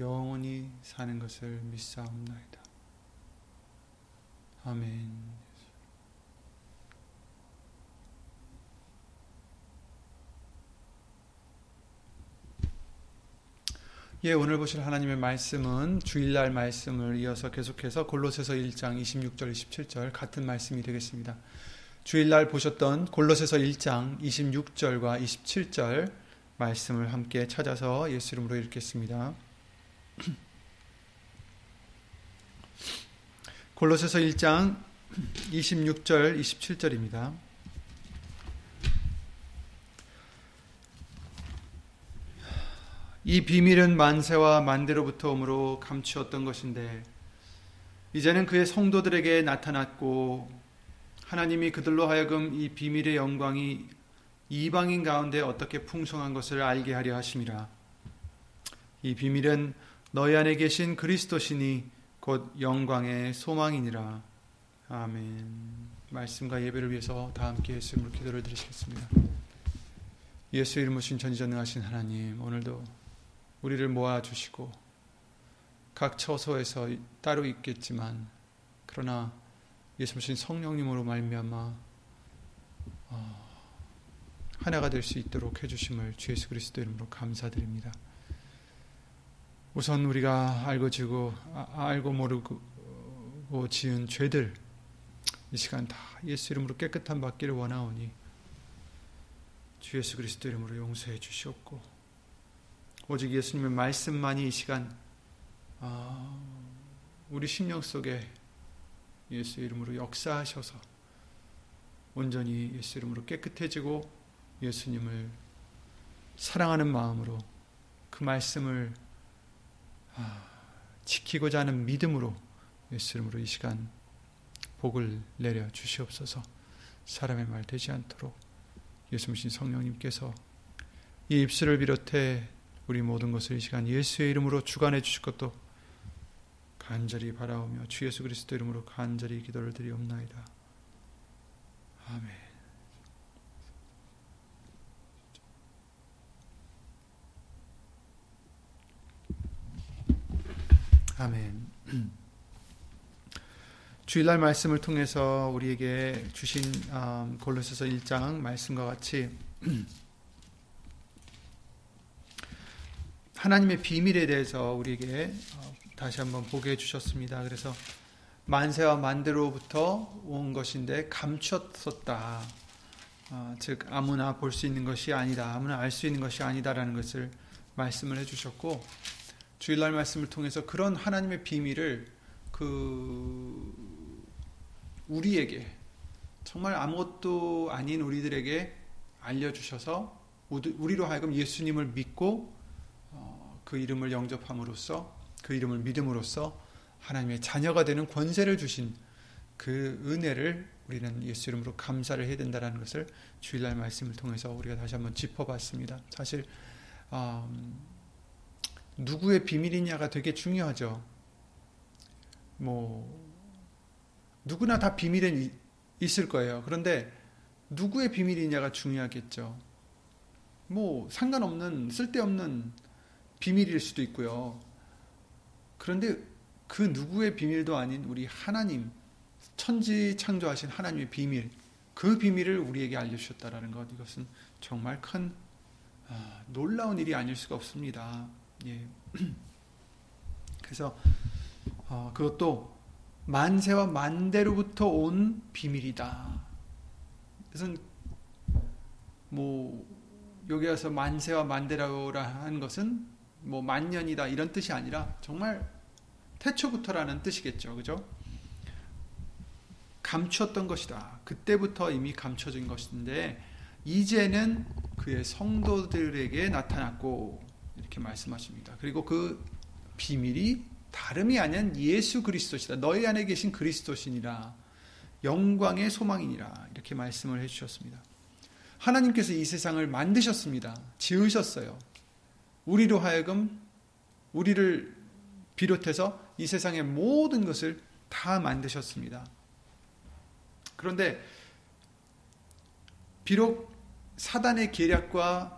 영원히 사는 것을 믿사옵나이다. 아멘. 예, 오늘 보실 하나님의 말씀은 주일날 말씀을 이어서 계속해서 골로새서 1장 26절 27절 같은 말씀이 되겠습니다. 주일날 보셨던 골로새서 1장 26절과 27절 말씀을 함께 찾아서 예수 이름으로 읽겠습니다. 골로새서 1장 26절 27절입니다. 이 비밀은 만세와 만대로부터 오므로 감추었던 것인데 이제는 그의 성도들에게 나타났고 하나님이 그들로 하여금 이 비밀의 영광이 이방인 가운데 어떻게 풍성한 것을 알게 하려 하심이라. 이 비밀은 너희 안에 계신 그리스도시니 곧 영광의 소망이니라. 아멘. 말씀과 예배를 위해서 다 함께 예수님으로 기도를 드리시겠습니다. 예수 이름 오신 전지전능하신 하나님, 오늘도 우리를 모아 주시고 각 처소에서 따로 있겠지만 그러나 예수 오신 성령님으로 말미암아 어, 하나가 될 수 있도록 해주심을 주 예수 그리스도 이름으로 감사드립니다. 우선 우리가 알고 지고 아, 알고 모르고 지은 죄들 이 시간 다 예수 이름으로 깨끗한 받기를 원하오니 주 예수 그리스도 이름으로 용서해 주시옵고 오직 예수님의 말씀만이 이 시간 아, 우리 심령 속에 예수 이름으로 역사하셔서 온전히 예수 이름으로 깨끗해지고 예수님을 사랑하는 마음으로 그 말씀을 아, 지키고자 하는 믿음으로 예수 이름으로 이 시간 복을 내려 주시옵소서 사람의 말 되지 않도록 예수님 성령님께서 이 입술을 비롯해 우리 모든 것을 이 시간 예수의 이름으로 주관해 주실 것도 간절히 바라오며 주 예수 그리스도 이름으로 간절히 기도를 드리옵나이다. 아멘. 아멘. 주일날 말씀을 통해서 우리에게 주신 음, 골로새서 1장 말씀과 같이 하나님의 비밀에 대해서 우리에게 어, 다시 한번 보게 해주셨습니다. 그래서 만세와 만대로부터 온 것인데 감추었었다. 어, 즉 아무나 볼 수 있는 것이 아니다. 아무나 알 수 있는 것이 아니다라는 것을 말씀을 해주셨고 주일날 말씀을 통해서 그런 하나님의 비밀을 그 우리에게 정말 아무것도 아닌 우리들에게 알려주셔서 우리로 하여금 예수님을 믿고 어, 그 이름을 영접함으로써 그 이름을 믿음으로써 하나님의 자녀가 되는 권세를 주신 그 은혜를 우리는 예수 이름으로 감사를 해야 된다는 것을 주일날 말씀을 통해서 우리가 다시 한번 짚어봤습니다. 사실 음, 누구의 비밀이냐가 되게 중요하죠. 뭐 누구나 다 비밀은 있을 거예요. 그런데 누구의 비밀이냐가 중요하겠죠. 뭐 상관없는 쓸데없는 비밀일 수도 있고요. 그런데 그 누구의 비밀도 아닌 우리 하나님 천지 창조하신 하나님의 비밀 그 비밀을 우리에게 알려주셨다라는 것 이것은 정말 큰 아, 놀라운 일이 아닐 수가 없습니다. 예. 그래서 어, 그것도 만세와 만대로부터 온 비밀이다. 그래서 뭐 여기 와서 만세와 만대라고 하는 것은 뭐 만년이다 이런 뜻이 아니라 정말 태초부터라는 뜻이겠죠. 그죠? 감추었던 것이다. 그때부터 이미 감춰진 것인데 이제는 그의 성도들에게 나타났고 이렇게 말씀하십니다. 그리고 그 비밀이 다름이 아닌 예수 그리스도시다. 너희 안에 계신 그리스도시니라. 영광의 소망이니라. 이렇게 말씀을 해 주셨습니다. 하나님께서 이 세상을 만드셨습니다. 지으셨어요. 우리로 하여금 우리를 비롯해서 이 세상의 모든 것을 다 만드셨습니다. 그런데 비록 사단의 계략과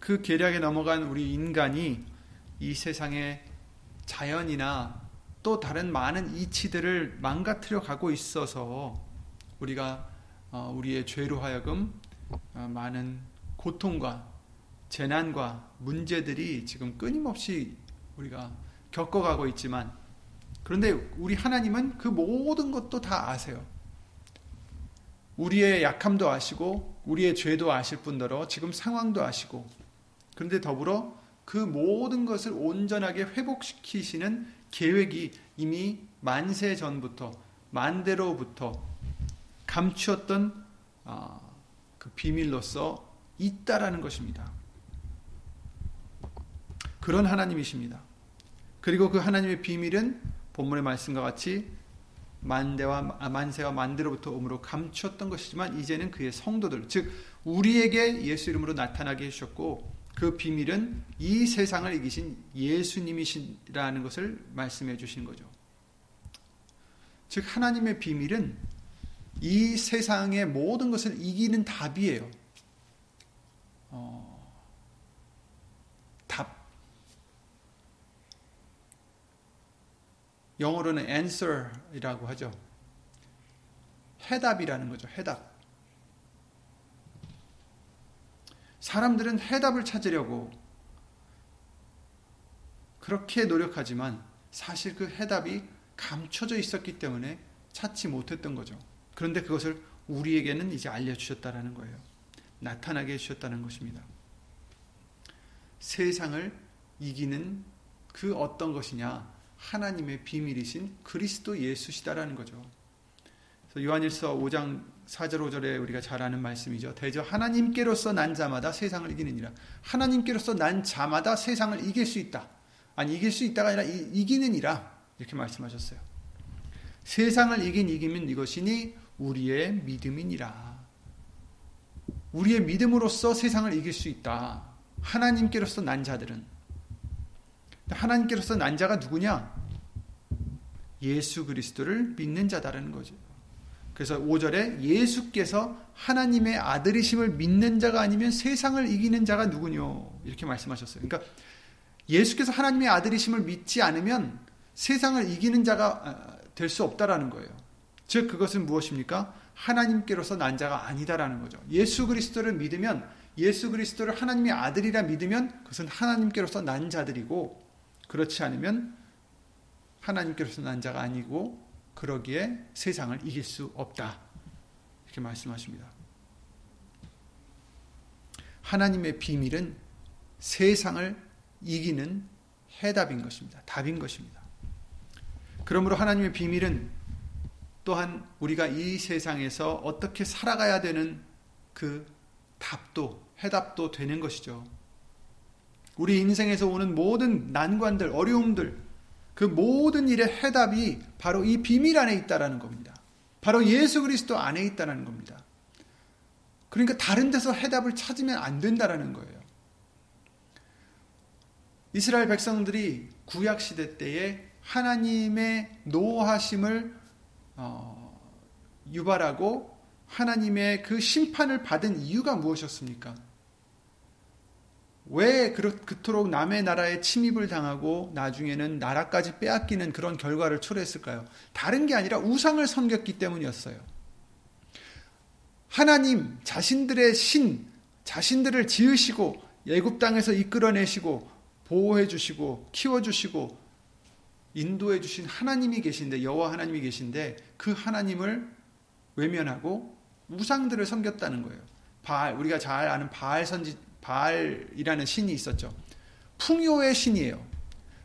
그 계략에 넘어간 우리 인간이 이 세상의 자연이나 또 다른 많은 이치들을 망가뜨려 가고 있어서 우리가 어, 우리의 죄로 하여금 어, 많은 고통과 재난과 문제들이 지금 끊임없이 우리가 겪어가고 있지만 그런데 우리 하나님은 그 모든 것도 다 아세요. 우리의 약함도 아시고 우리의 죄도 아실 뿐더러 지금 상황도 아시고 그런데 더불어 그 모든 것을 온전하게 회복시키시는 계획이 이미 만세 전부터 만대로부터 감추었던 아, 그 비밀로서 있다라는 것입니다. 그런 하나님이십니다. 그리고 그 하나님의 비밀은 본문의 말씀과 같이 만대와 아, 만세와 만대로부터 오므로 감추었던 것이지만 이제는 그의 성도들 즉 우리에게 예수 이름으로 나타나게 해주셨고 그 비밀은 이 세상을 이기신 예수님이시라는 것을 말씀해 주신 거죠. 즉 하나님의 비밀은 이 세상의 모든 것을 이기는 답이에요. 어, 답. 영어로는 answer이라고 하죠. 해답이라는 거죠. 해답. 사람들은 해답을 찾으려고 그렇게 노력하지만 사실 그 해답이 감춰져 있었기 때문에 찾지 못했던 거죠. 그런데 그것을 우리에게는 이제 알려주셨다라는 거예요. 나타나게 해주셨다는 것입니다. 세상을 이기는 그 어떤 것이냐? 하나님의 비밀이신 그리스도 예수시다라는 거죠. 요한일서 5장 4절 5절에 우리가 잘 아는 말씀이죠. 대저 하나님께로서 난 자마다 세상을 이기느니라. 하나님께로서 난 자마다 세상을 이길 수 있다. 아니 이길 수 있다가 아니라 이, 기는이라 이렇게 말씀하셨어요. 세상을 이긴 이기면 이것이니 우리의 믿음이니라. 우리의 믿음으로써 세상을 이길 수 있다. 하나님께로서 난 자들은 하나님께로서 난 자가 누구냐? 예수 그리스도를 믿는 자다라는 거죠. 그래서 5절에 예수께서 하나님의 아들이심을 믿는 자가 아니면 세상을 이기는 자가 누구뇨? 이렇게 말씀하셨어요. 그러니까 예수께서 하나님의 아들이심을 믿지 않으면 세상을 이기는 자가 아, 될수 없다라는 거예요. 즉 그것은 무엇입니까? 하나님께로서 난 자가 아니다라는 거죠. 예수 그리스도를 믿으면 예수 그리스도를 하나님의 아들이라 믿으면 그것은 하나님께로서 난 자들이고 그렇지 않으면 하나님께로서 난 자가 아니고 그러기에 세상을 이길 수 없다. 이렇게 말씀하십니다. 하나님의 비밀은 세상을 이기는 해답인 것입니다. 답인 것입니다. 그러므로 하나님의 비밀은 또한 우리가 이 세상에서 어떻게 살아가야 되는 그 답도, 해답도 되는 것이죠. 우리 인생에서 오는 모든 난관들, 어려움들, 그 모든 일의 해답이 바로 이 비밀 안에 있다라는 겁니다. 바로 예수 그리스도 안에 있다는 겁니다. 그러니까 다른 데서 해답을 찾으면 안 된다라는 거예요. 이스라엘 백성들이 구약 시대 때에 하나님의 노하심을 어, 유발하고 하나님의 그 심판을 받은 이유가 무엇이었습니까? 왜 그토록 남의 나라에 침입을 당하고 나중에는 나라까지 빼앗기는 그런 결과를 초래했을까요? 다른 게 아니라 우상을 섬겼기 때문이었어요. 하나님 자신들의 신, 자신들을 지으시고 예굽 땅에서 이끌어내시고 보호해 주시고 키워 주시고 인도해 주신 하나님이 계신데 여호와 하나님이 계신데 그 하나님을 외면하고 우상들을 섬겼다는 거예요. 바알 우리가 잘 아는 바알 선지 바알이라는 신이 있었죠. 풍요의 신이에요.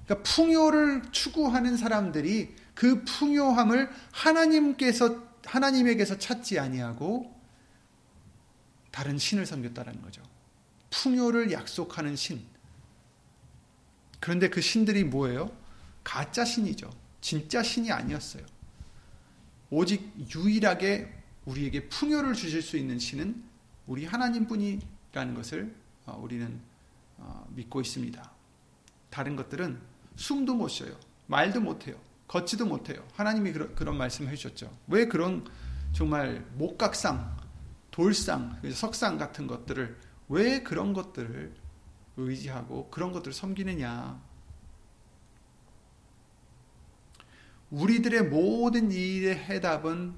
그러니까 풍요를 추구하는 사람들이 그 풍요함을 하나님께서 하나님에게서 찾지 아니하고 다른 신을 섬겼다라는 거죠. 풍요를 약속하는 신. 그런데 그 신들이 뭐예요? 가짜 신이죠. 진짜 신이 아니었어요. 오직 유일하게 우리에게 풍요를 주실 수 있는 신은 우리 하나님뿐이라는 것을 어, 우리는 어, 믿고 있습니다. 다른 것들은 숨도 못 쉬어요. 말도 못 해요. 걷지도 못해요. 하나님이 그런, 그런 말씀을 해주셨죠. 왜 그런 정말 목각상, 돌상, 석상 같은 것들을 왜 그런 것들을 의지하고 그런 것들을 섬기느냐? 우리들의 모든 일의 해답은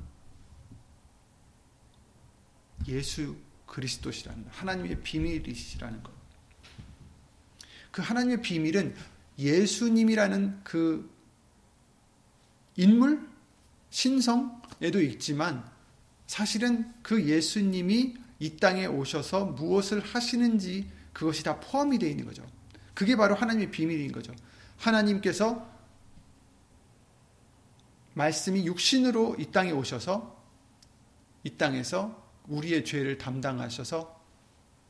예수 그리스도시라는 것, 하나님의 비밀이시라는 것. 그 하나님의 비밀은 예수님이라는 그 인물, 신성에도 있지만 사실은 그 예수님이 이 땅에 오셔서 무엇을 하시는지 그것이 다 포함이 되어 있는 거죠. 그게 바로 하나님의 비밀인 거죠. 하나님께서 말씀이 육신으로 이 땅에 오셔서 이 땅에서 우리의 죄를 담당하셔서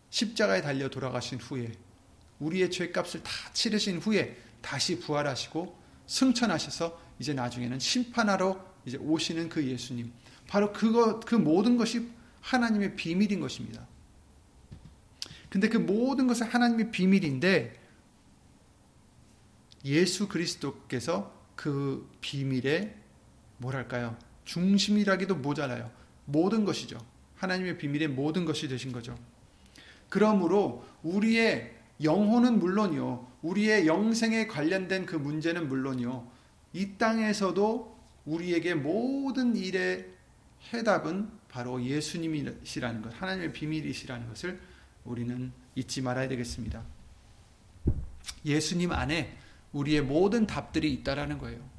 십자가에 달려 돌아가신 후에 우리의 죄값을 다 치르신 후에 다시 부활하시고 승천하셔서 이제 나중에는 심판하러 이제 오시는 그 예수님. 바로 그거 그 모든 것이 하나님의 비밀인 것입니다. 근데 그 모든 것은 하나님의 비밀인데 예수 그리스도께서 그 비밀의 뭐랄까요? 중심이라기도 모자라요. 모든 것이죠. 하나님의 비밀의 모든 것이 되신 거죠. 그러므로 우리의 영혼은 물론이요. 우리의 영생에 관련된 그 문제는 물론이요. 이 땅에서도 우리에게 모든 일의 해답은 바로 예수님이시라는 것, 하나님의 비밀이시라는 것을 우리는 잊지 말아야 되겠습니다. 예수님 안에 우리의 모든 답들이 있다라는 거예요.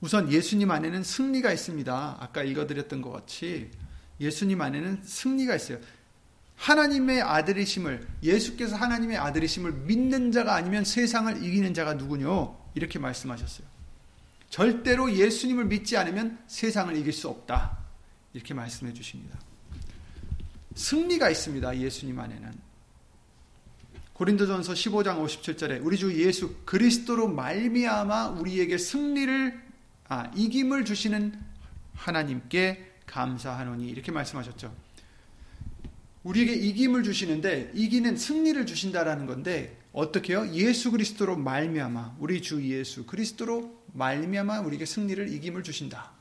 우선 예수님 안에는 승리가 있습니다. 아까 읽어드렸던 것 같이 예수님 안에는 승리가 있어요. 하나님의 아들이심을 예수께서 하나님의 아들이심을 믿는 자가 아니면 세상을 이기는 자가 누구뇨? 이렇게 말씀하셨어요. 절대로 예수님을 믿지 않으면 세상을 이길 수 없다. 이렇게 말씀해 주십니다. 승리가 있습니다. 예수님 안에는. 고린도전서 15장 57절에 우리 주 예수 그리스도로 말미암아 우리에게 승리를 아, 이김을 주시는 하나님께 감사하노니 이렇게 말씀하셨죠. 우리에게 이김을 주시는데 이기는 승리를 주신다라는 건데 어떻게요? 예수 그리스도로 말미암아 우리 주 예수 그리스도로 말미암아 우리에게 승리를 이김을 주신다.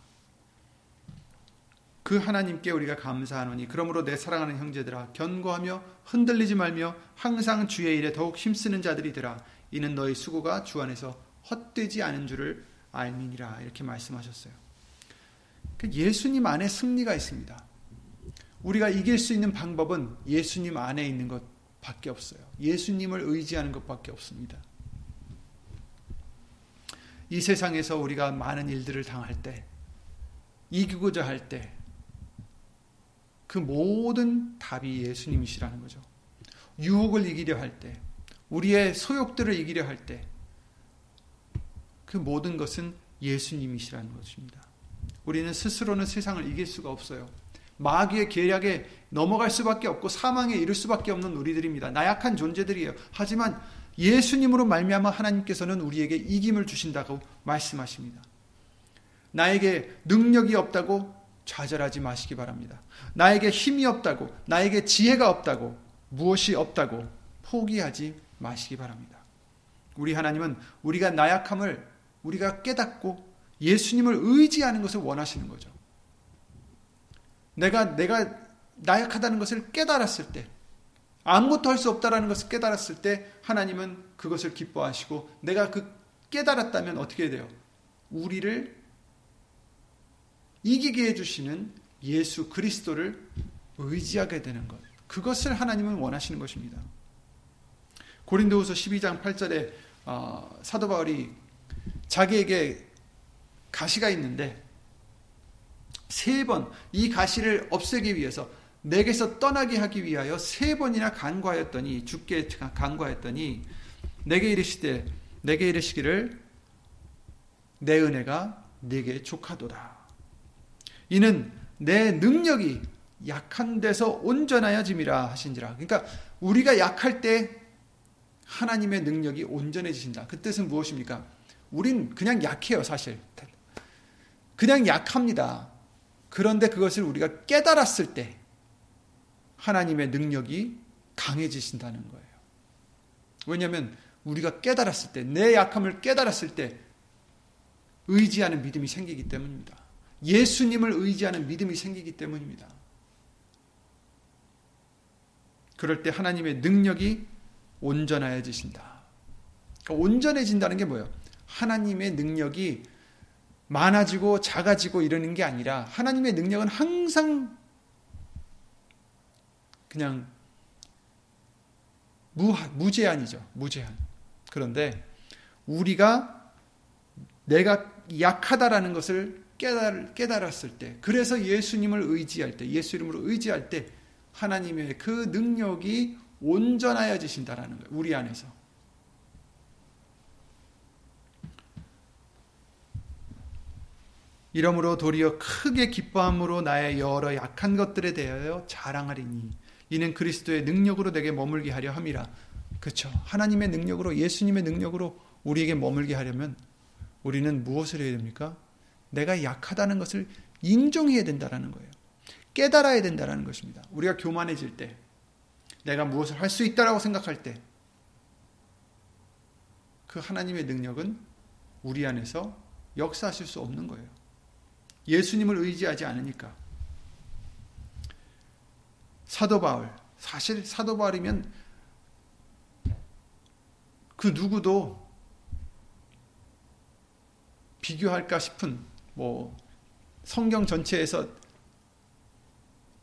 그 하나님께 우리가 감사하노니 그러므로 내 사랑하는 형제들아 견고하며 흔들리지 말며 항상 주의 일에 더욱 힘쓰는 자들이더라 이는 너희 수고가 주 안에서 헛되지 않은 줄을 알미니라 이렇게 말씀하셨어요. 그 예수님 안에 승리가 있습니다. 우리가 이길 수 있는 방법은 예수님 안에 있는 것밖에 없어요. 예수님을 의지하는 것밖에 없습니다. 이 세상에서 우리가 많은 일들을 당할 때, 이기고자 할 때, 그 모든 답이 예수님이시라는 거죠. 유혹을 이기려 할 때, 우리의 소욕들을 이기려 할 때, 그 모든 것은 예수님이시라는 것입니다. 우리는 스스로는 세상을 이길 수가 없어요. 마귀의 계략에 넘어갈 수밖에 없고 사망에 이를 수밖에 없는 우리들입니다. 나약한 존재들이에요. 하지만 예수님으로 말미암아 하나님께서는 우리에게 이김을 주신다고 말씀하십니다. 나에게 능력이 없다고 좌절하지 마시기 바랍니다. 나에게 힘이 없다고, 나에게 지혜가 없다고, 무엇이 없다고 포기하지 마시기 바랍니다. 우리 하나님은 우리가 나약함을 우리가 깨닫고 예수님을 의지하는 것을 원하시는 거죠. 내가 내가 나약하다는 것을 깨달았을 때 아무것도 할 수 없다라는 것을 깨달았을 때 하나님은 그것을 기뻐하시고 내가 그 깨달았다면 어떻게 돼요? 우리를 이기게 해 주시는 예수 그리스도를 의지하게 되는 것. 그것을 하나님은 원하시는 것입니다. 고린도후서 12장 8절에 어, 사도 바울이 자기에게 가시가 있는데 세 번 이 가시를 없애기 위해서 내게서 떠나게 하기 위하여 세 번이나 간과하였더니 죽게 간과하였더니 내게 이르시되 내게 이르시기를 내 은혜가 네게 족하도다. 이는 내 능력이 약한 데서 온전하여짐이라 하신지라. 그러니까 우리가 약할 때 하나님의 능력이 온전해지신다. 그 뜻은 무엇입니까? 우린 그냥 약해요, 사실. 그냥 약합니다. 그런데 그것을 우리가 깨달았을 때 하나님의 능력이 강해지신다는 거예요. 왜냐하면 우리가 깨달았을 때, 내 약함을 깨달았을 때 의지하는 믿음이 생기기 때문입니다. 예수님을 의지하는 믿음이 생기기 때문입니다. 그럴 때 하나님의 능력이 온전해지신다. 그러니까 온전해진다는 게 뭐예요? 하나님의 능력이 많아지고 작아지고 이러는 게 아니라 하나님의 능력은 항상 그냥 무, 무제한이죠. 무제한. 그런데 우리가 내가 약하다라는 것을 깨달, 깨달았을 때, 그래서 예수님을 의지할 때, 예수 이름으로 의지할 때, 하나님의 그 능력이 온전하여지신다라는 거예요. 우리 안에서. 이러므로 도리어 크게 기뻐함으로 나의 여러 약한 것들에 대하여 자랑하리니 이는 그리스도의 능력으로 내게 머물게 하려 함이라. 그렇죠. 하나님의 능력으로 예수님의 능력으로 우리에게 머물게 하려면 우리는 무엇을 해야 됩니까? 내가 약하다는 것을 인정해야 된다는 거예요. 깨달아야 된다는 것입니다. 우리가 교만해질 때, 내가 무엇을 할 수 있다라고 생각할 때, 그 하나님의 능력은 우리 안에서 역사하실 수 없는 거예요. 예수님을 의지하지 않으니까. 사도 바울, 사실 사도 바울이면 그 누구도 비교할까 싶은 뭐 성경 전체에서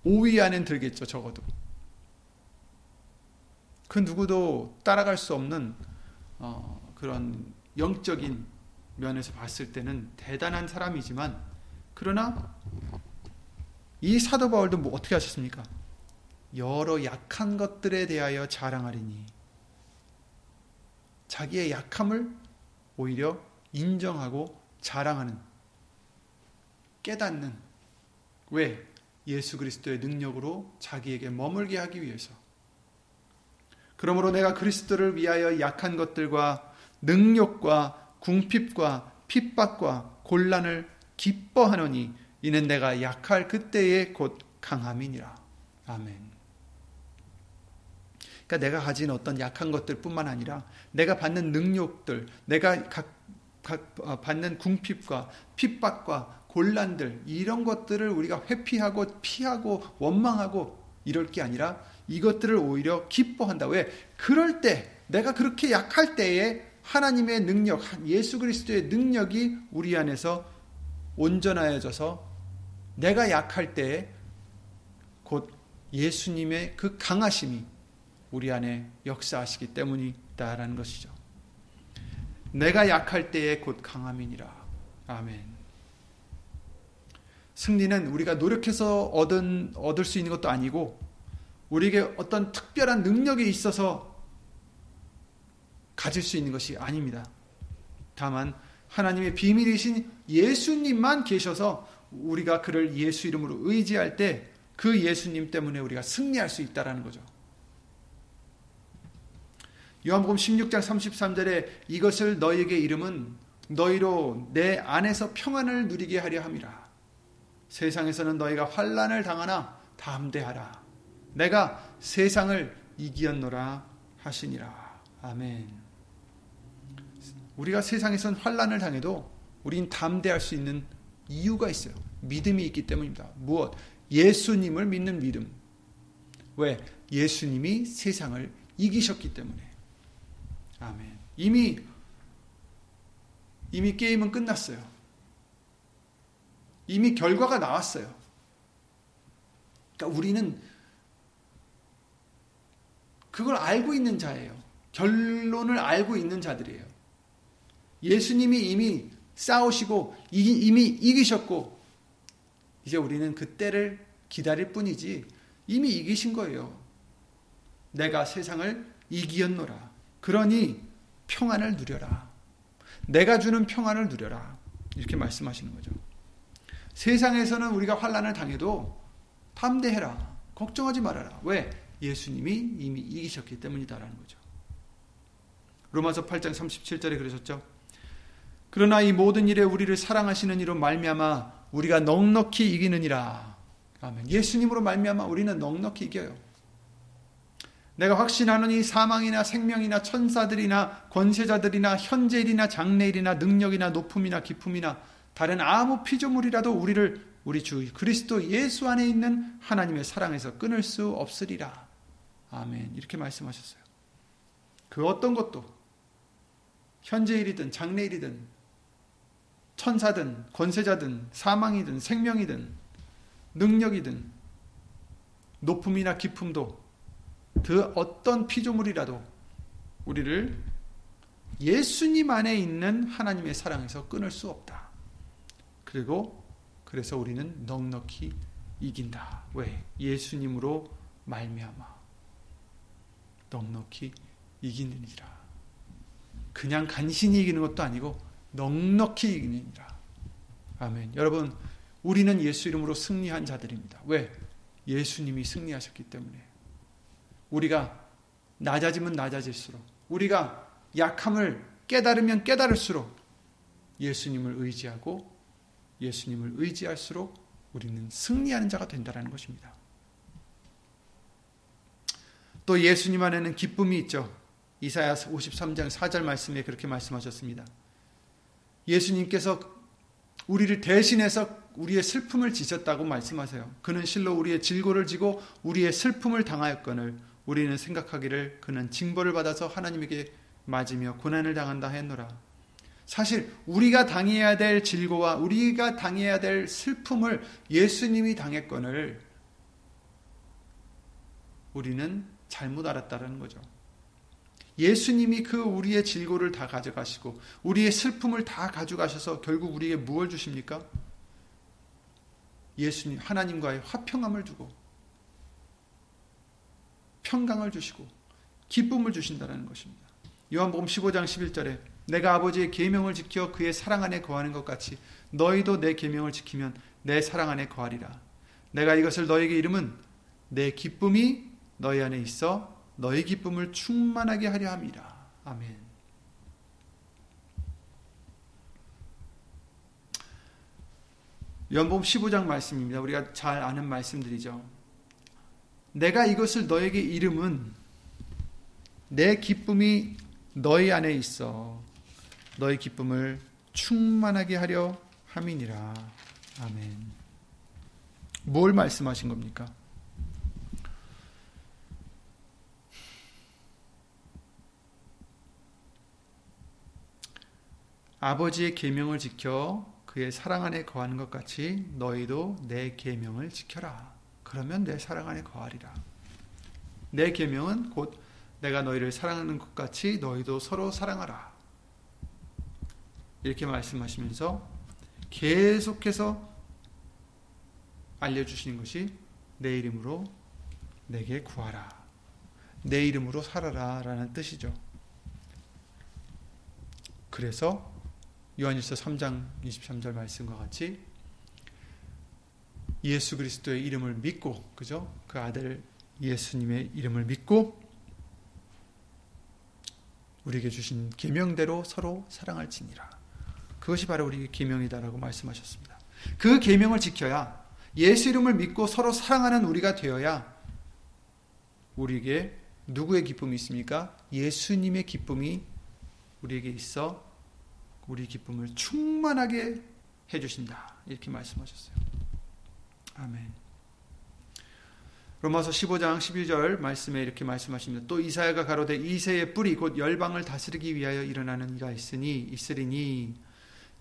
5위 안엔 들겠죠, 적어도. 그 누구도 따라갈 수 없는 어, 그런 영적인 면에서 봤을 때는 대단한 사람이지만 그러나 이 사도 바울도 뭐 어떻게 하셨습니까? 여러 약한 것들에 대하여 자랑하리니 자기의 약함을 오히려 인정하고 자랑하는 깨닫는 왜 예수 그리스도의 능력으로 자기에게 머물게 하기 위해서 그러므로 내가 그리스도를 위하여 약한 것들과 능력과 궁핍과 핍박과 곤란을 기뻐하노니 이는 내가 약할 그때에 곧 강함이니라. 아멘. 그러니까 내가 가진 어떤 약한 것들뿐만 아니라 내가 받는 능력들, 내가 각, 각 어, 받는 궁핍과 핍박과 곤란들 이런 것들을 우리가 회피하고 피하고 원망하고 이럴 게 아니라 이것들을 오히려 기뻐한다. 왜? 그럴 때 내가 그렇게 약할 때에 하나님의 능력, 예수 그리스도의 능력이 우리 안에서 온전하여져서 내가 약할 때에 곧 예수님의 그 강하심이 우리 안에 역사하시기 때문이다라는 것이죠. 내가 약할 때에 곧 강함이니라. 아멘. 승리는 우리가 노력해서 얻은, 얻을 수 있는 것도 아니고, 우리에게 어떤 특별한 능력이 있어서 가질 수 있는 것이 아닙니다. 다만, 하나님의 비밀이신 예수님만 계셔서 우리가 그를 예수 이름으로 의지할 때 그 예수님 때문에 우리가 승리할 수 있다라는 거죠. 요한복음 16장 33절에 이것을 너희에게 이름은 너희로 내 안에서 평안을 누리게 하려 함이라. 세상에서는 너희가 환란을 당하나 담대하라. 내가 세상을 이기었노라 하시니라. 아멘. 우리가 세상에선 환란을 당해도 우린 담대할 수 있는 이유가 있어요. 믿음이 있기 때문입니다. 무엇? 예수님을 믿는 믿음. 왜? 예수님이 세상을 이기셨기 때문에. 아멘. 이미 이미 게임은 끝났어요. 이미 결과가 나왔어요. 그러니까 우리는 그걸 알고 있는 자예요. 결론을 알고 있는 자들이에요. 예수님이 이미 싸우시고 이미 이기셨고 이제 우리는 그 때를 기다릴 뿐이지 이미 이기신 거예요. 내가 세상을 이기었노라. 그러니 평안을 누려라. 내가 주는 평안을 누려라. 이렇게 말씀하시는 거죠. 세상에서는 우리가 환란을 당해도 담대해라. 걱정하지 말아라. 왜? 예수님이 이미 이기셨기 때문이다라는 거죠. 로마서 8장 37절에 그러셨죠. 그러나 이 모든 일에 우리를 사랑하시는 이로 말미암아 우리가 넉넉히 이기느니라. 아멘. 예수님으로 말미암아 우리는 넉넉히 이겨요. 내가 확신하노니 사망이나 생명이나 천사들이나 권세자들이나 현재일이나 장래일이나 능력이나 높음이나 기품이나 다른 아무 피조물이라도 우리를 우리 주 그리스도 예수 안에 있는 하나님의 사랑에서 끊을 수 없으리라. 아멘. 이렇게 말씀하셨어요. 그 어떤 것도 현재일이든 장래일이든 천사든 권세자든 사망이든 생명이든 능력이든 높음이나 기품도 그 어떤 피조물이라도 우리를 예수님 안에 있는 하나님의 사랑에서 끊을 수 없다. 그리고 그래서 우리는 넉넉히 이긴다. 왜? 예수님으로 말미암아 넉넉히 이기느니라. 그냥 간신히 이기는 것도 아니고 넉넉히 이기느니라. 아멘. 여러분, 우리는 예수 이름으로 승리한 자들입니다. 왜? 예수님이 승리하셨기 때문에. 우리가 낮아지면 낮아질수록, 우리가 약함을 깨달으면 깨달을수록 예수님을 의지하고 예수님을 의지할수록 우리는 승리하는 자가 된다는 것입니다. 또 예수님 안에는 기쁨이 있죠. 이사야 53장 4절 말씀에 그렇게 말씀하셨습니다. 예수님께서 우리를 대신해서 우리의 슬픔을 지셨다고 말씀하세요. 그는 실로 우리의 질고를 지고 우리의 슬픔을 당하였거늘 우리는 생각하기를 그는 징벌을 받아서 하나님에게 맞으며 고난을 당한다 했노라. 사실 우리가 당해야 될 질고와 우리가 당해야 될 슬픔을 예수님이 당했거늘 우리는 잘못 알았다는 거죠. 예수님이 그 우리의 질고를 다 가져가시고 우리의 슬픔을 다 가져가셔서 결국 우리에게 무엇을 주십니까? 예수님 하나님과의 화평함을 주고 평강을 주시고 기쁨을 주신다는 것입니다. 요한복음 15장 11절에 내가 아버지의 계명을 지켜 그의 사랑 안에 거하는 것 같이 너희도 내 계명을 지키면 내 사랑 안에 거하리라. 내가 이것을 너에게 이름은 내 기쁨이 너희 안에 있어 너희 기쁨을 충만하게 하려 함이라. 아멘. 연봉 15장 말씀입니다. 우리가 잘 아는 말씀들이죠. 내가 이것을 너에게 이름은 내 기쁨이 너희 안에 있어 너희 기쁨을 충만하게 하려 함이니라. 아멘. 뭘 말씀하신 겁니까? 아버지의 계명을 지켜 그의 사랑 안에 거하는 것 같이 너희도 내 계명을 지켜라. 그러면 내 사랑 안에 거하리라. 내 계명은 곧 내가 너희를 사랑하는 것 같이 너희도 서로 사랑하라. 이렇게 말씀하시면서 계속해서 알려주시는 것이 내 이름으로 내게 구하라. 내 이름으로 살아라. 라는 뜻이죠. 그래서 요한일서 3장 23절 말씀과 같이 예수 그리스도의 이름을 믿고 그죠? 그 아들 예수님의 이름을 믿고 우리에게 주신 계명대로 서로 사랑할지니라. 그것이 바로 우리 계명이다라고 말씀하셨습니다. 그 계명을 지켜야 예수 이름을 믿고 서로 사랑하는 우리가 되어야 우리에게 누구의 기쁨이 있습니까? 예수님의 기쁨이 우리에게 있어 우리 기쁨을 충만하게 해주신다. 이렇게 말씀하셨어요. 아멘. 로마서 15장 12절 말씀에 이렇게 말씀하십니다. 또 이사야가 가로되 이세의 뿌리 곧 열방을 다스리기 위하여 일어나는 이가 있으니 있으리니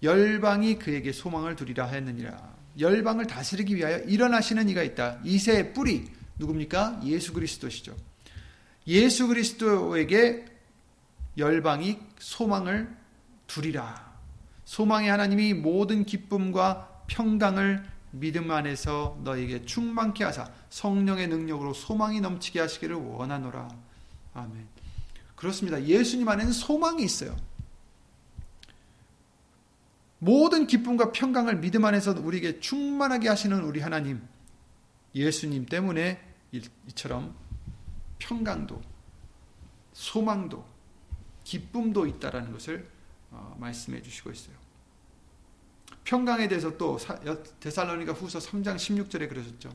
열방이 그에게 소망을 두리라 하였느니라. 열방을 다스리기 위하여 일어나시는 이가 있다. 이세의 뿌리 누굽니까? 예수 그리스도시죠. 예수 그리스도에게 열방이 소망을 두리라. 소망의 하나님이 모든 기쁨과 평강을 믿음 안에서 너에게 충만케 하사 성령의 능력으로 소망이 넘치게 하시기를 원하노라. 아멘. 그렇습니다. 예수님 안에는 소망이 있어요. 모든 기쁨과 평강을 믿음 안에서 우리에게 충만하게 하시는 우리 하나님, 예수님 때문에 이처럼 평강도, 소망도, 기쁨도 있다라는 것을 어, 말씀해 주시고 있어요. 평강에 대해서 또 데살로니가 후서 3장 16절에 그러셨죠.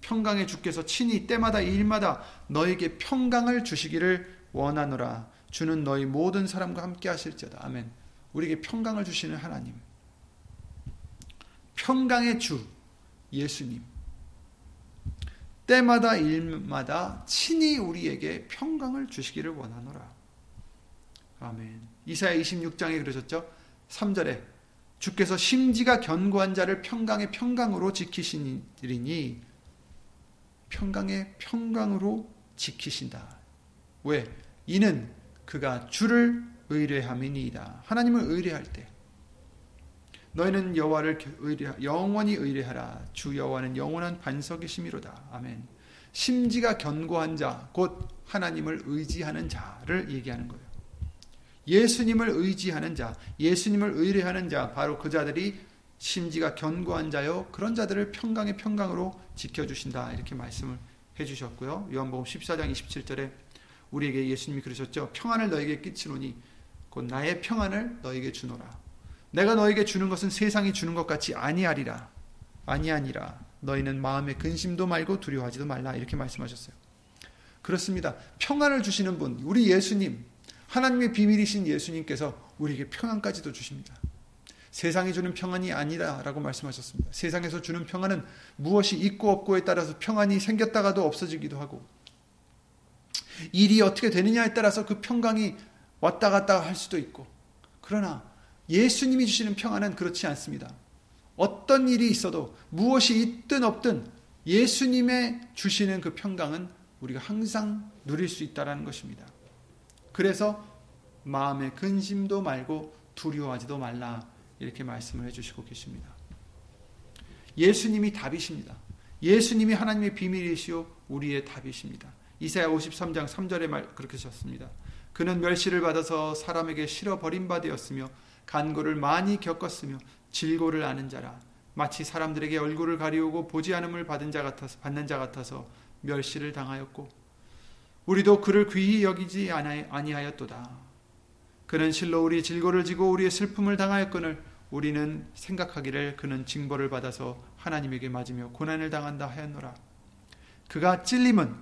평강의 주께서 친히 때마다 일마다 너에게 평강을 주시기를 원하노라. 주는 너희 모든 사람과 함께 하실지어다. 아멘. 우리에게 평강을 주시는 하나님. 평강의 주 예수님. 때마다 일마다 친히 우리에게 평강을 주시기를 원하노라. 아멘. 이사야 26장에 그러셨죠? 3절에 주께서 심지가 견고한 자를 평강의 평강으로 지키시리니 평강의 평강으로 지키신다. 왜? 이는 그가 주를 의뢰함이니이다. 하나님을 의뢰할 때 너희는 여호와를 의뢰 영원히 의뢰하라. 주 여호와는 영원한 반석이심이로다. 아멘. 심지가 견고한 자, 곧 하나님을 의지하는 자를 얘기하는 거예요. 예수님을 의지하는 자, 예수님을 의뢰하는 자, 바로 그 자들이 심지가 견고한 자요. 그런 자들을 평강의 평강으로 지켜주신다. 이렇게 말씀을 해주셨고요. 요한복음 14장 27절에 우리에게 예수님이 그러셨죠. 평안을 너에게 끼치노니 곧 나의 평안을 너에게 주노라. 내가 너에게 주는 것은 세상이 주는 것 같이 아니하리라. 아니하니라. 너희는 마음에 근심도 말고 두려워하지도 말라. 이렇게 말씀하셨어요. 그렇습니다. 평안을 주시는 분, 우리 예수님, 하나님의 비밀이신 예수님께서 우리에게 평안까지도 주십니다. 세상이 주는 평안이 아니라라고 말씀하셨습니다. 세상에서 주는 평안은 무엇이 있고 없고에 따라서 평안이 생겼다가도 없어지기도 하고 일이 어떻게 되느냐에 따라서 그 평강이 왔다 갔다 할 수도 있고 그러나 예수님이 주시는 평안은 그렇지 않습니다. 어떤 일이 있어도 무엇이 있든 없든 예수님의 주시는 그 평강은 우리가 항상 누릴 수 있다라는 것입니다. 그래서 마음의 근심도 말고 두려워하지도 말라 이렇게 말씀을 해주시고 계십니다. 예수님이 답이십니다. 예수님이 하나님의 비밀이시오 우리의 답이십니다. 이사야 53장 3절에 말 그렇게 하셨습니다. 그는 멸시를 받아서 사람에게 실어 되었으며 간고를 많이 겪었으며 질고를 아는 자라 마치 사람들에게 얼굴을 가리우고 보지 않음을 받은 자 같아서 받는 자 같아서 멸시를 당하였고 우리도 그를 귀히 여기지 아니하였도다 그는 실로 우리 질고를 지고 우리의 슬픔을 당하였거늘 우리는 생각하기를 그는 징벌을 받아서 하나님에게 맞으며 고난을 당한다 하였노라 그가 찔림은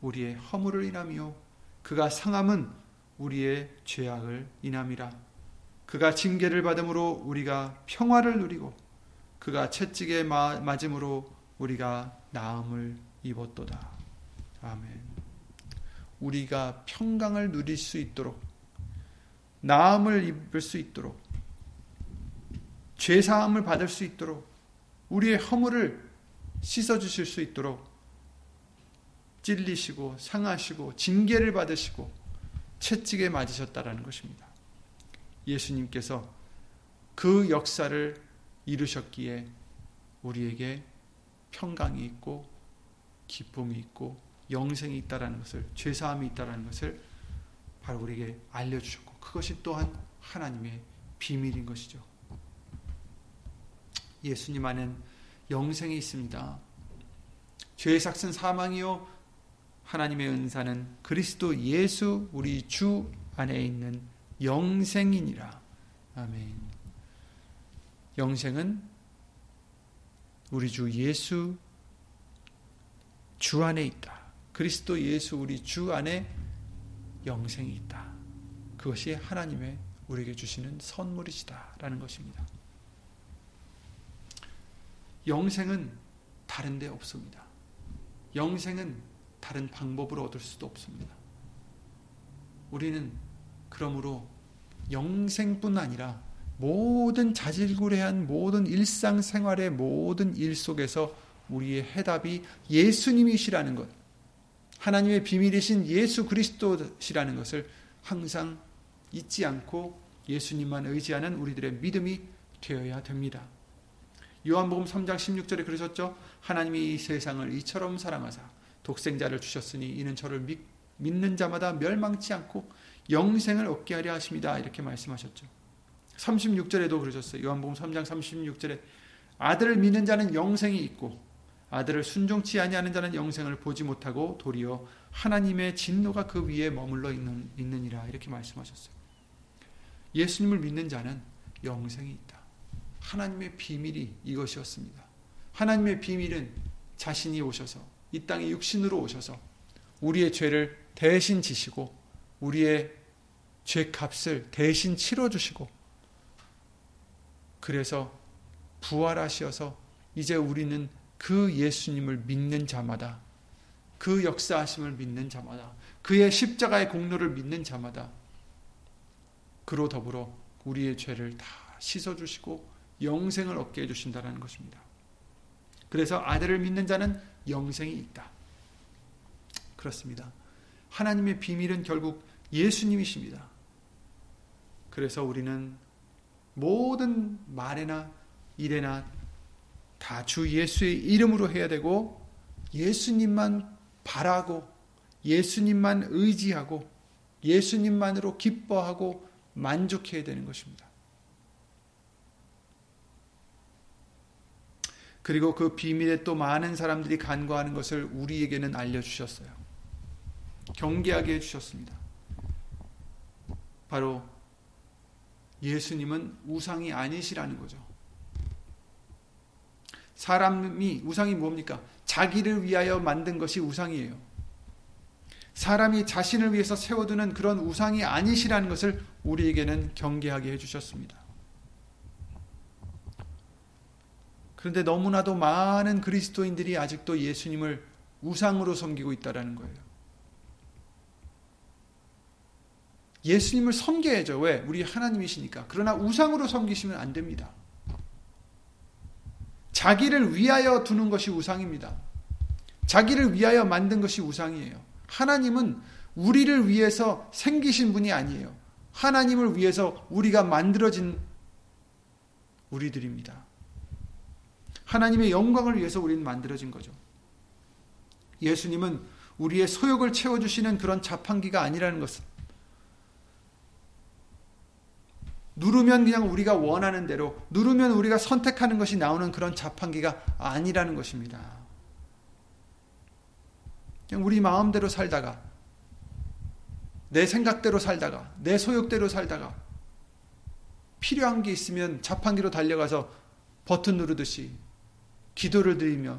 우리의 허물을 인함이요 그가 상함은 우리의 죄악을 인함이라 그가 징계를 받음으로 우리가 평화를 누리고 그가 채찍에 맞음으로 우리가 나음을 입었도다. 아멘. 우리가 평강을 누릴 수 있도록 나음을 입을 수 있도록 죄 사함을 받을 수 있도록 우리의 허물을 씻어 주실 수 있도록 찔리시고 상하시고 징계를 받으시고 채찍에 맞으셨다라는 것입니다. 예수님께서 그 역사를 이루셨기에 우리에게 평강이 있고 기쁨이 있고 영생이 있다라는 것을 죄사함이 있다라는 것을 바로 우리에게 알려주셨고 그것이 또한 하나님의 비밀인 것이죠. 예수님 안엔 영생이 있습니다. 죄의 삭은 사망이요 하나님의 은사는 그리스도 예수 우리 주 안에 있는 영생이니라. 아멘. 영생은 우리 주 예수 주 안에 있다. 그리스도 예수 우리 주 안에 영생이 있다. 그것이 하나님의 우리에게 주시는 선물이시다라는 것입니다. 영생은 다른 데 없습니다. 영생은 다른 방법으로 얻을 수도 없습니다. 우리는 그러므로 영생뿐 아니라 모든 자질구레한 모든 일상생활의 모든 일 속에서 우리의 해답이 예수님이시라는 것, 하나님의 비밀이신 예수 그리스도시라는 것을 항상 잊지 않고 예수님만 의지하는 우리들의 믿음이 되어야 됩니다. 요한복음 3장 16절에 그러셨죠. 하나님이 이 세상을 이처럼 사랑하사 독생자를 주셨으니 이는 저를 믿, 믿는 자마다 멸망치 않고 영생을 얻게 하려 하십니다. 이렇게 말씀하셨죠. 36절에도 그러셨어요. 요한복음 3장 36절에 아들을 믿는 자는 영생이 있고 아들을 순종치 아니하는 자는 영생을 보지 못하고 도리어 하나님의 진노가 그 위에 머물러 있는, 있느니라 이렇게 말씀하셨어요. 예수님을 믿는 자는 영생이 있다. 하나님의 비밀이 이것이었습니다. 하나님의 비밀은 자신이 오셔서 이 땅에 육신으로 오셔서 우리의 죄를 대신 지시고 우리의 죄 값을 대신 치러 주시고 그래서 부활하시어서 이제 우리는 그 예수님을 믿는 자마다 그 역사하심을 믿는 자마다 그의 십자가의 공로를 믿는 자마다 그로 더불어 우리의 죄를 다 씻어 주시고 영생을 얻게 해 주신다라는 것입니다. 그래서 아들을 믿는 자는 영생이 있다. 그렇습니다. 하나님의 비밀은 결국 예수님이십니다. 그래서 우리는 모든 말에나 일에나 다 주 예수의 이름으로 해야 되고 예수님만 바라고 예수님만 의지하고 예수님만으로 기뻐하고 만족해야 되는 것입니다. 그리고 그 비밀에 또 많은 사람들이 간과하는 것을 우리에게는 알려주셨어요. 경계하게 해주셨습니다. 바로 예수님은 우상이 아니시라는 거죠. 사람이 우상이 뭡니까? 자기를 위하여 만든 것이 우상이에요. 사람이 자신을 위해서 세워두는 그런 우상이 아니시라는 것을 우리에게는 경계하게 해주셨습니다. 그런데 너무나도 많은 그리스도인들이 아직도 예수님을 우상으로 섬기고 있다는 거예요. 예수님을 섬겨야죠. 왜? 우리 하나님이시니까. 그러나 우상으로 섬기시면 안 됩니다. 자기를 위하여 두는 것이 우상입니다. 자기를 위하여 만든 것이 우상이에요. 하나님은 우리를 위해서 생기신 분이 아니에요. 하나님을 위해서 우리가 만들어진 우리들입니다. 하나님의 영광을 위해서 우리는 만들어진 거죠. 예수님은 우리의 소욕을 채워주시는 그런 자판기가 아니라는 것은 누르면 그냥 우리가 원하는 대로 누르면 우리가 선택하는 것이 나오는 그런 자판기가 아니라는 것입니다. 그냥 우리 마음대로 살다가 내 생각대로 살다가 내 소욕대로 살다가 필요한 게 있으면 자판기로 달려가서 버튼 누르듯이 기도를 드리며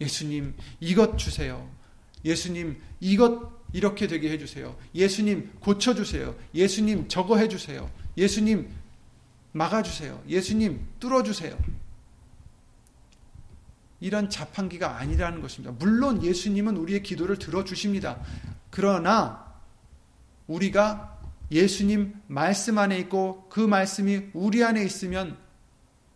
예수님 이것 주세요. 예수님 이것 이렇게 되게 해주세요. 예수님 고쳐주세요. 예수님 저거 해주세요. 예수님 막아주세요. 예수님 뚫어주세요. 이런 자판기가 아니라는 것입니다. 물론 예수님은 우리의 기도를 들어주십니다. 그러나 우리가 예수님 말씀 안에 있고 그 말씀이 우리 안에 있으면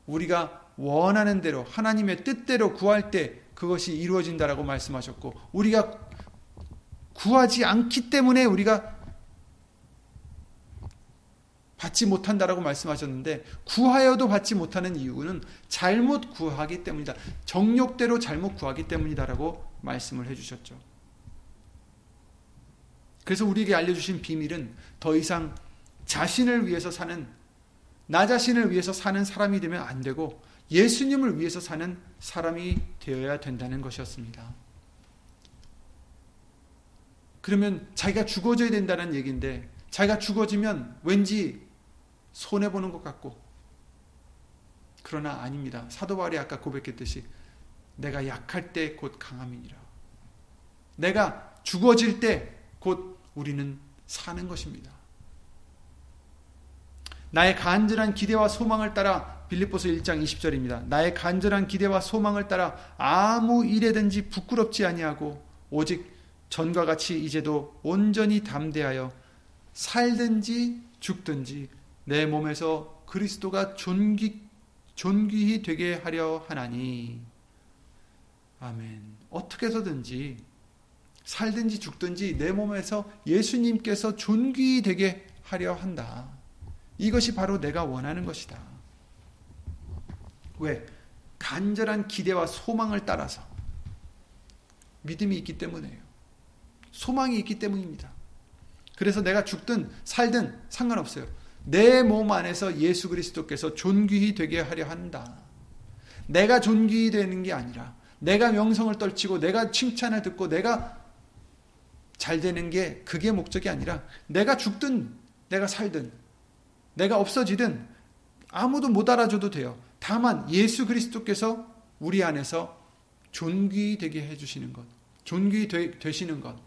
우리가 원하는 대로 하나님의 뜻대로 구할 때 그것이 이루어진다라고 말씀하셨고 우리가 구하지 않기 때문에 우리가 받지 못한다라고 말씀하셨는데 구하여도 받지 못하는 이유는 잘못 구하기 때문이다. 정욕대로 잘못 구하기 때문이다라고 말씀을 해 주셨죠. 그래서 우리에게 알려 주신 비밀은 더 이상 자신을 위해서 사는 나 자신을 위해서 사는 사람이 되면 안 되고 예수님을 위해서 사는 사람이 되어야 된다는 것이었습니다. 그러면 자기가 죽어져야 된다는 얘기인데 자기가 죽어지면 왠지 손해 보는 것 같고 그러나 아닙니다. 사도 바울이 아까 고백했듯이 내가 약할 때 곧 강함이니라. 내가 죽어질 때 곧 우리는 사는 것입니다. 나의 간절한 기대와 소망을 따라 빌립보서 1장 20절입니다. 나의 간절한 기대와 소망을 따라 아무 일에든지 부끄럽지 아니하고 오직 전과 같이 이제도 온전히 담대하여 살든지 죽든지 내 몸에서 그리스도가 존귀, 존귀히 되게 하려 하나니. 아멘. 어떻게 해서든지 살든지 죽든지 내 몸에서 예수님께서 존귀히 되게 하려 한다. 이것이 바로 내가 원하는 것이다. 왜? 간절한 기대와 소망을 따라서 믿음이 있기 때문에요. 소망이 있기 때문입니다. 그래서 내가 죽든 살든 상관없어요. 내 몸 안에서 예수 그리스도께서 존귀히 되게 하려 한다. 내가 존귀히 되는 게 아니라 내가 명성을 떨치고 내가 칭찬을 듣고 내가 잘 되는 게 그게 목적이 아니라 내가 죽든 내가 살든 내가 없어지든 아무도 못 알아줘도 돼요. 다만 예수 그리스도께서 우리 안에서 존귀 되게 해주시는 것, 존귀 되, 시는 것,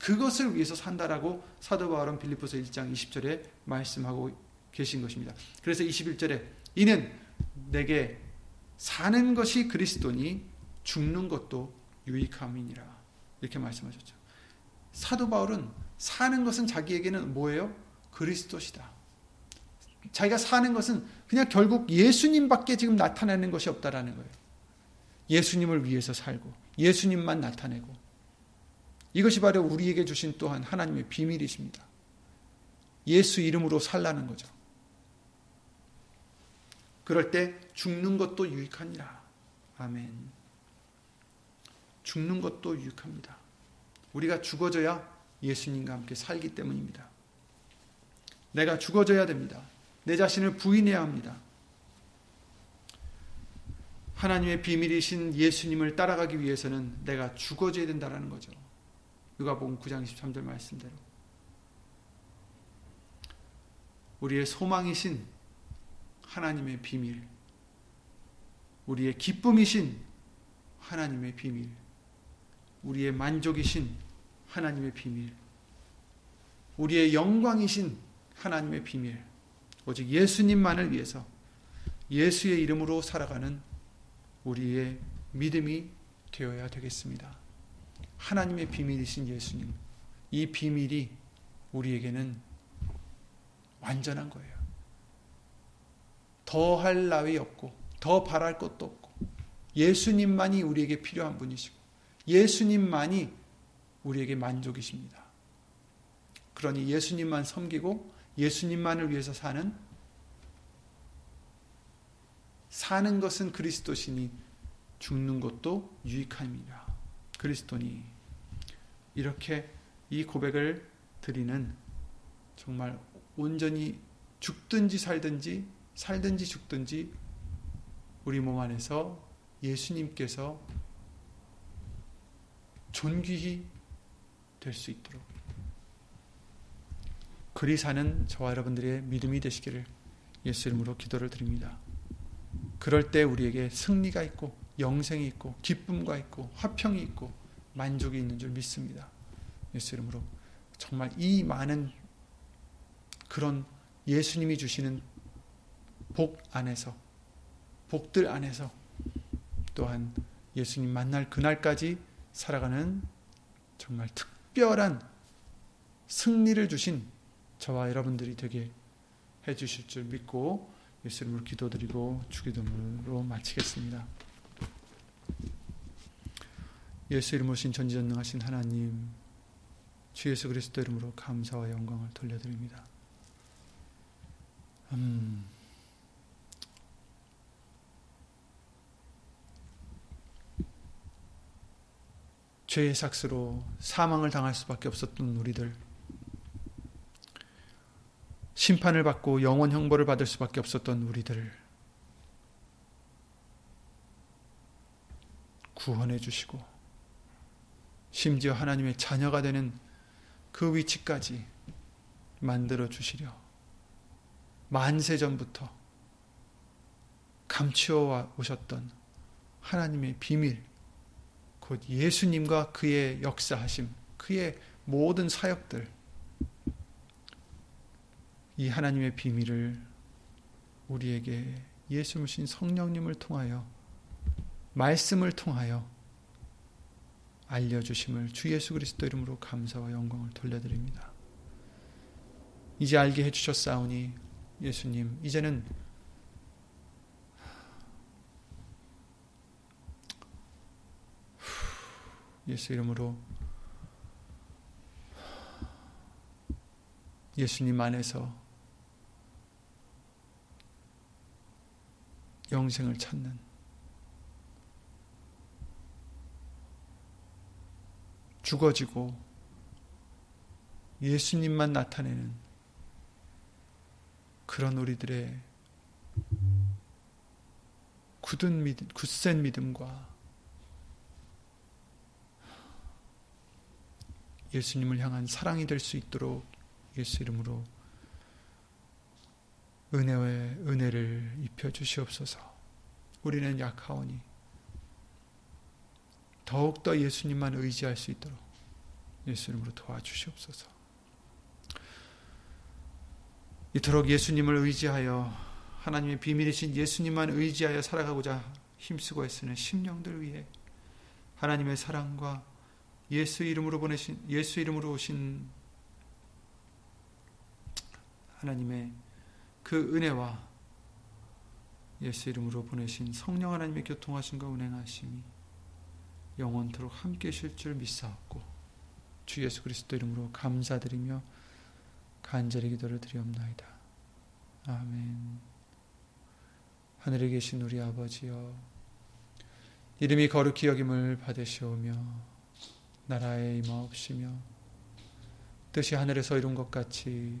그것을 위해서 산다라고 사도 바울은 빌립보서 1장 20절에 말씀하고 계신 것입니다. 그래서 21절에 이는 내게 사는 것이 그리스도니 죽는 것도 유익함이니라 이렇게 말씀하셨죠. 사도 바울은 사는 것은 자기에게는 뭐예요? 그리스도시다. 자기가 사는 것은 그냥 결국 예수님밖에 지금 나타내는 것이 없다라는 거예요. 예수님을 위해서 살고 예수님만 나타내고 이것이 바로 우리에게 주신 또한 하나님의 비밀이십니다. 예수 이름으로 살라는 거죠. 그럴 때 죽는 것도 유익하니라. 아멘. 죽는 것도 유익합니다. 우리가 죽어져야 예수님과 함께 살기 때문입니다. 내가 죽어져야 됩니다. 내 자신을 부인해야 합니다. 하나님의 비밀이신 예수님을 따라가기 위해서는 내가 죽어져야 된다는 거죠. 누가복음 9장 23절 말씀대로. 우리의 소망이신 하나님의 비밀, 우리의 기쁨이신 하나님의 비밀, 우리의 만족이신 하나님의 비밀, 우리의 영광이신 하나님의 비밀, 오직 예수님만을 위해서 예수의 이름으로 살아가는 우리의 믿음이 되어야 되겠습니다. 하나님의 비밀이신 예수님, 이 비밀이 우리에게는 완전한 거예요. 더 할 나위 없고, 더 바랄 것도 없고, 예수님만이 우리에게 필요한 분이시고, 예수님만이 우리에게 만족이십니다. 그러니 예수님만 섬기고 예수님만을 위해서 사는 사는 것은 그리스도시니 죽는 것도 유익함이라. 그리스도니 이렇게 이 고백을 드리는 정말 온전히 죽든지 살든지 살든지 죽든지 우리 몸 안에서 예수님께서 존귀히 될 수 있도록 그리 사는 저와 여러분들의 믿음이 되시기를 예수 이름으로 기도를 드립니다. 그럴 때 우리에게 승리가 있고 영생이 있고 기쁨과 있고 화평이 있고 만족이 있는 줄 믿습니다. 예수 이름으로 정말 이 많은 그런 예수님이 주시는 복 안에서 복들 안에서 또한 예수님 만날 그날까지 살아가는 정말 특별한 승리를 주신 저와 여러분들이 되게 해 주실 줄 믿고 예수 이름으로 기도드리고 주기도문으로 마치겠습니다. 예수 이름으로 신 전지전능하신 하나님 주 예수 그리스도 이름으로 감사와 영광을 돌려드립니다. 음. 죄의 삭스로 사망을 당할 수밖에 없었던 우리들, 심판을 받고 영원 형벌을 받을 수밖에 없었던 우리들, 구원해 주시고, 심지어 하나님의 자녀가 되는 그 위치까지 만들어 주시려 만세 전부터 감추어 오셨던 하나님의 비밀, 곧 예수님과 그의 역사하심, 그의 모든 사역들, 이 하나님의 비밀을 우리에게 예수님 성령님을 통하여 말씀을 통하여 알려주심을 주 예수 그리스도 이름으로 감사와 영광을 돌려드립니다. 이제 알게 해주셨사오니 예수님 이제는 예수 이름으로 예수님 안에서 영생을 찾는. 죽어지고 예수님만 나타내는 그런 우리들의 굳은 믿음, 굳센 믿음과 예수님을 향한 사랑이 될 수 있도록 예수 이름으로 은혜와 은혜를 입혀 주시옵소서. 우리는 약하오니 더욱더 예수님만 의지할 수 있도록 예수 이름으로 도와주시옵소서. 이토록 예수님을 의지하여 하나님의 비밀이신 예수님만 의지하여 살아가고자 힘쓰고 애쓰는 심령들 위해 하나님의 사랑과 예수 이름으로 보내신 예수 이름으로 오신 하나님의 그 은혜와 예수 이름으로 보내신 성령 하나님의 교통하심과 운행하심이 영원토록 함께 하실 줄 믿사옵고 주 예수 그리스도 이름으로 감사드리며 간절히 기도를 드리옵나이다. 아멘. 하늘에 계신 우리 아버지여 이름이 거룩히 여김을 받으시오며 나라에 임하옵시며 뜻이 하늘에서 이룬 것 같이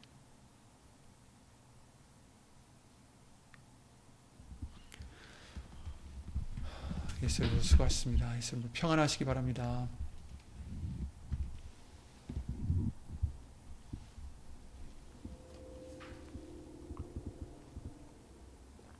예수님 수고하셨습니다. 예수님 평안하시기 바랍니다.